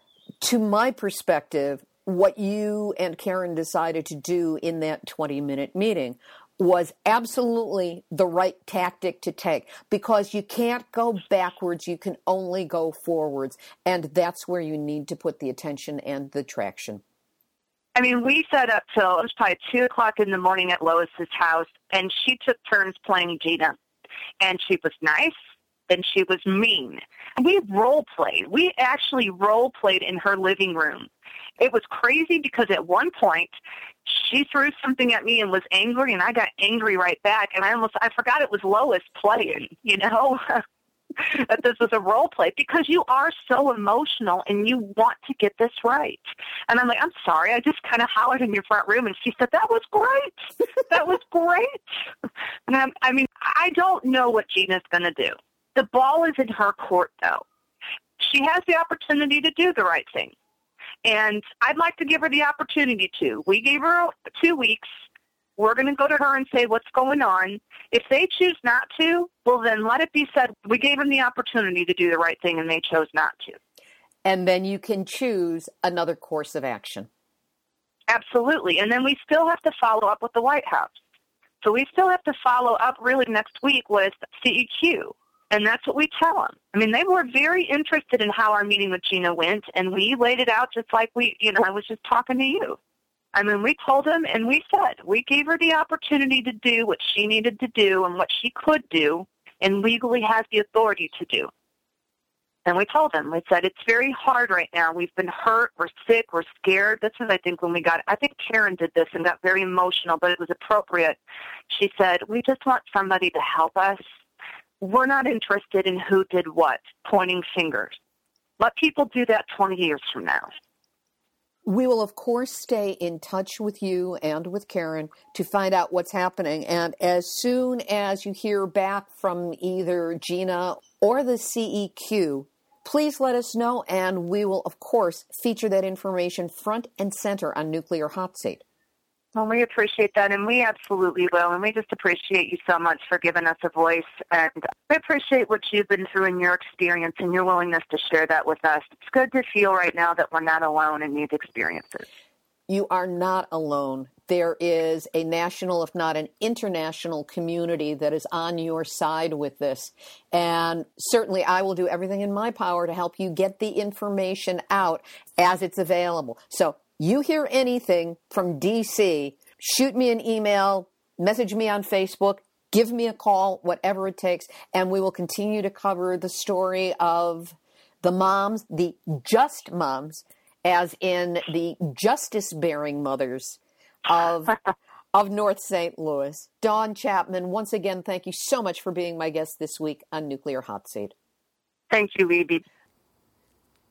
A: to my perspective, what you and Karen decided to do in that 20 minute meeting was absolutely the right tactic to take because you can't go backwards, you can only go forwards. And that's where you need to put the attention and the traction.
C: I mean, we sat up till it was probably two o'clock in the morning at Lois's house, and she took turns playing Gina. And she was nice, and she was mean. And we role played. We actually role played in her living room. It was crazy because at one point she threw something at me and was angry and I got angry right back and I almost I forgot it was Lois playing, you know. that this was a role play because you are so emotional and you want to get this right. And I'm like, I'm sorry, I just kind of hollered in your front room, and she said that was great, that was great. And I'm, I mean, I don't know what Gina's going to do. The ball is in her court, though. She has the opportunity to do the right thing. And I'd like to give her the opportunity to. We gave her two weeks. We're going to go to her and say what's going on. If they choose not to, well, then let it be said we gave them the opportunity to do the right thing and they chose not to.
D: And then you can choose another course of action.
C: Absolutely. And then we still have to follow up with the White House. So we still have to follow up really next week with CEQ. And that's what we tell them. I mean, they were very interested in how our meeting with Gina went, and we laid it out just like we, you know, I was just talking to you. I mean, we told them and we said we gave her the opportunity to do what she needed to do and what she could do and legally has the authority to do. And we told them, we said, it's very hard right now. We've been hurt, we're sick, we're scared. This is, I think, when we got, I think Karen did this and got very emotional, but it was appropriate. She said, we just want somebody to help us. We're not interested in who did what, pointing fingers. Let people do that 20 years from now.
D: We will, of course, stay in touch with you and with Karen to find out what's happening. And as soon as you hear back from either Gina or the CEQ, please let us know, and we will, of course, feature that information front and center on Nuclear Hot Seat.
C: Well, we appreciate that, and we absolutely will. And we just appreciate you so much for giving us a voice. And we appreciate what you've been through in your experience and your willingness to share that with us. It's good to feel right now that we're not alone in these experiences.
D: You are not alone. There is a national, if not an international community that is on your side with this. And certainly I will do everything in my power to help you get the information out as it's available. So you hear anything from DC, shoot me an email, message me on Facebook, give me a call, whatever it takes, and we will continue to cover the story of the moms, the just moms, as in the justice bearing mothers of of North St. Louis. Dawn Chapman, once again, thank you so much for being my guest this week on Nuclear Hot Seat.
C: Thank you, Libbe.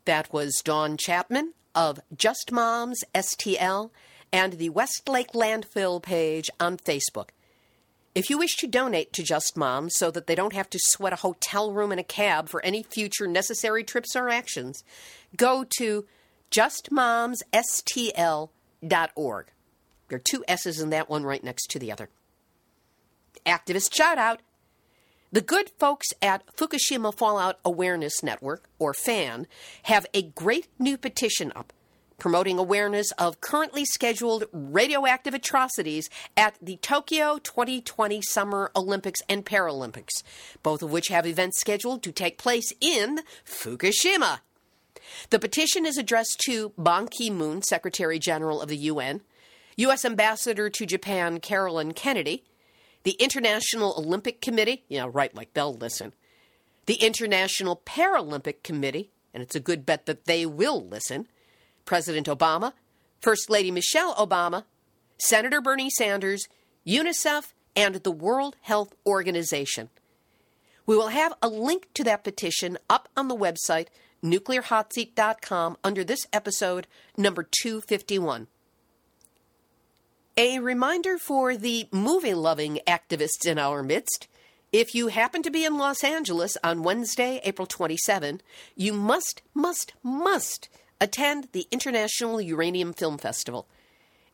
A: That was Dawn Chapman of Just Moms STL and the Westlake Landfill page on Facebook. If you wish to donate to Just Moms so that they don't have to sweat a hotel room and a cab for any future necessary trips or actions, go to justmomsstl.org. There are two S's in that one right next to the other. Activist shout out. The good folks at Fukushima Fallout Awareness Network, or FAN, have a great new petition up promoting awareness of currently scheduled radioactive atrocities at the Tokyo 2020 Summer Olympics and Paralympics, both of which have events scheduled to take place in Fukushima. The petition is addressed to Ban Ki moon, Secretary General of the UN, U.S. Ambassador to Japan Caroline Kennedy, the International Olympic Committee, yeah, right, like they'll listen, the International Paralympic Committee, and it's a good bet that they will listen, President Obama, First Lady Michelle Obama, Senator Bernie Sanders, UNICEF, and the World Health Organization. We will have a link to that petition up on the website nuclearhotseat.com under this episode, number 251. A reminder for the movie loving activists in our midst if you happen to be in Los Angeles on Wednesday, April 27, you must, must, must attend the International Uranium Film Festival.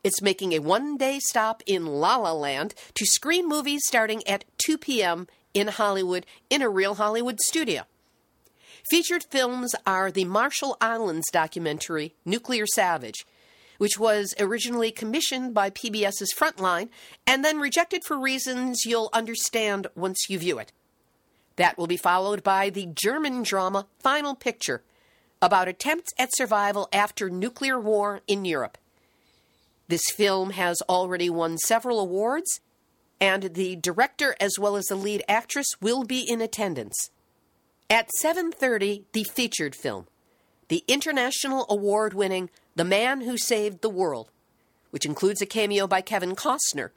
A: It's making a one day stop in La La Land to screen movies starting at 2 p.m. in Hollywood in a real Hollywood studio. Featured films are the Marshall Islands documentary Nuclear Savage, which was originally commissioned by PBS's Frontline and then rejected for reasons you'll understand once you view it. That will be followed by the German drama Final Picture about attempts at survival after nuclear war in Europe. This film has already won several awards, and the director as well as the lead actress will be in attendance. At 7:30, the featured film, the international award-winning the Man Who Saved the World, which includes a cameo by Kevin Costner.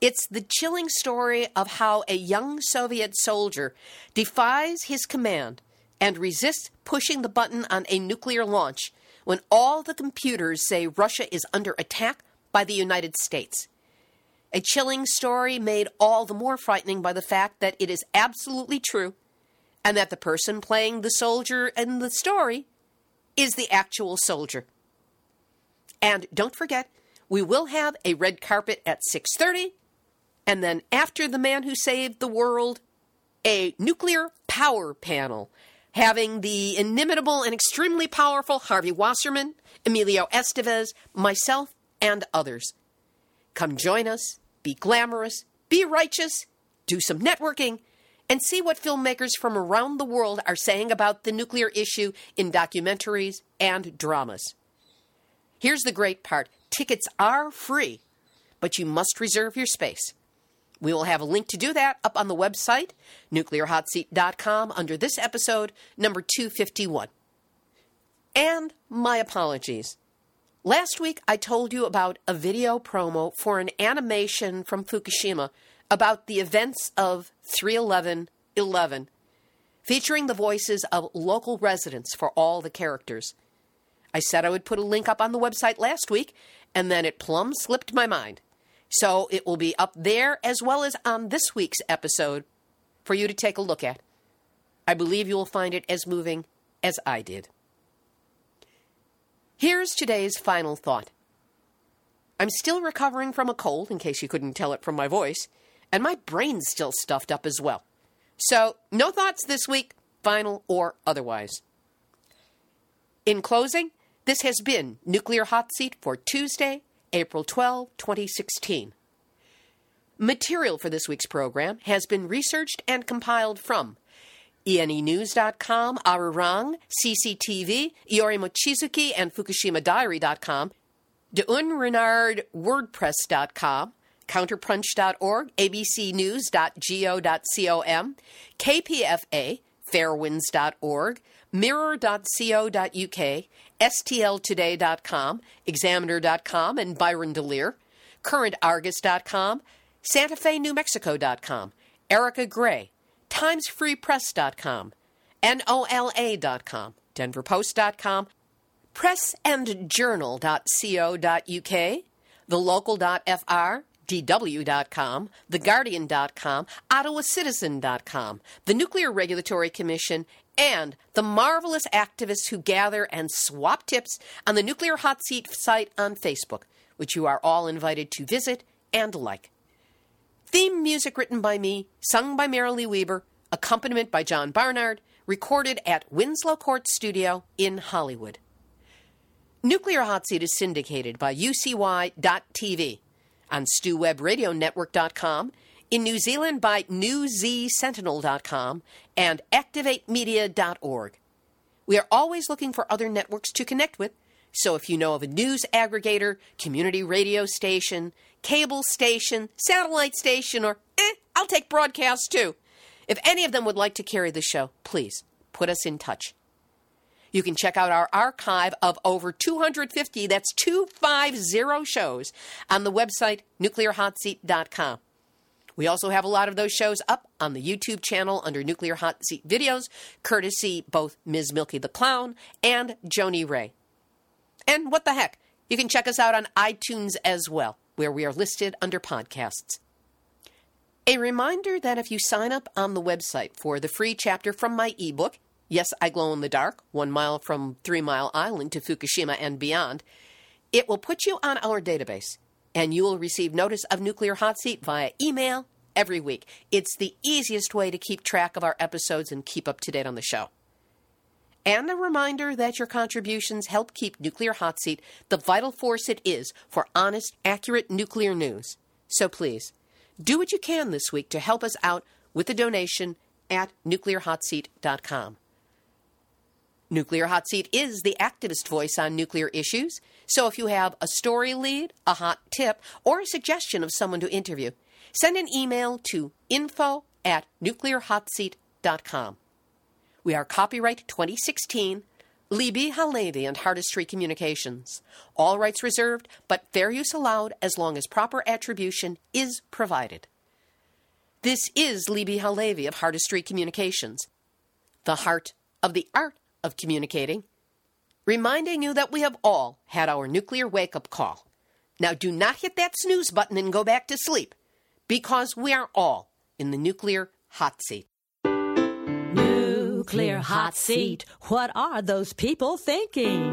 A: It's the chilling story of how a young Soviet soldier defies his command and resists pushing the button on a nuclear launch when all the computers say Russia is under attack by the United States. A chilling story made all the more frightening by the fact that it is absolutely true and that the person playing the soldier in the story is the actual soldier. And don't forget, we will have a red carpet at 6:30 and then after the man who saved the world, a nuclear power panel having the inimitable and extremely powerful Harvey Wasserman, Emilio Estevez, myself, and others. Come join us, be glamorous, be righteous, do some networking, and see what filmmakers from around the world are saying about the nuclear issue in documentaries and dramas. Here's the great part tickets are free, but you must reserve your space. We will have a link to do that up on the website, nuclearhotseat.com, under this episode, number 251. And my apologies. Last week, I told you about a video promo for an animation from Fukushima about the events of 311 11, featuring the voices of local residents for all the characters. I said I would put a link up on the website last week, and then it plumb slipped my mind. So it will be up there as well as on this week's episode for you to take a look at. I believe you will find it as moving as I did. Here's today's final thought. I'm still recovering from a cold, in case you couldn't tell it from my voice, and my brain's still stuffed up as well. So, no thoughts this week, final or otherwise. In closing, this has been Nuclear Hot Seat for Tuesday, April 12, 2016. Material for this week's program has been researched and compiled from ENENews.com, Arirang, CCTV, Iori Mochizuki, and FukushimaDiary.com, De Renard, WordPress.com, Counterpunch.org, ABCNews.go.com, KPFA, Fairewinds.org, Mirror.co.uk, STLtoday.com, Examiner.com, and Byron Delir, CurrentArgus.com, Santa Fe, New Mexico.com, Erica Gray, TimesFreePress.com, NOLA.com, DenverPost.com, PressAndJournal.co.uk, TheLocal.fr, DW.com, TheGuardian.com, OttawaCitizen.com, the Nuclear Regulatory Commission, and the marvelous activists who gather and swap tips on the Nuclear Hot Seat site on Facebook, which you are all invited to visit and like. Theme music written by me, sung by Marilee Weber, accompaniment by John Barnard, recorded at Winslow Court Studio in Hollywood. Nuclear Hot Seat is syndicated by UCY.tv on StewWebRadioNetwork.com in New Zealand by newzsentinel.com and activatemedia.org. We are always looking for other networks to connect with, so if you know of a news aggregator, community radio station, cable station, satellite station, or eh, I'll take broadcast too. If any of them would like to carry the show, please put us in touch. You can check out our archive of over 250, that's 250 shows, on the website nuclearhotseat.com. We also have a lot of those shows up on the YouTube channel under Nuclear Hot Seat Videos, courtesy both Ms. Milky the Clown and Joni Ray. And what the heck, you can check us out on iTunes as well, where we are listed under podcasts. A reminder that if you sign up on the website for the free chapter from my ebook, Yes, I Glow in the Dark, one mile from Three Mile Island to Fukushima and beyond, it will put you on our database and you will receive notice of Nuclear Hot Seat via email every week. It's the easiest way to keep track of our episodes and keep up to date on the show. And a reminder that your contributions help keep Nuclear Hot Seat the vital force it is for honest, accurate nuclear news. So please, do what you can this week to help us out with a donation at nuclearhotseat.com. Nuclear Hot Seat is the activist voice on nuclear issues. So if you have a story lead, a hot tip, or a suggestion of someone to interview, send an email to info at nuclearhotseat.com. We are copyright 2016, Libbe HaLevy and Heartistry Communications. All rights reserved, but fair use allowed as long as proper attribution is provided. This is Libbe HaLevy of Heartistry Communications, the heart of the art of communicating, reminding you that we have all had our nuclear wake up call. Now, do not hit that snooze button and go back to sleep, because we are all in the nuclear hot seat.
B: Nuclear hot seat. What are those people thinking?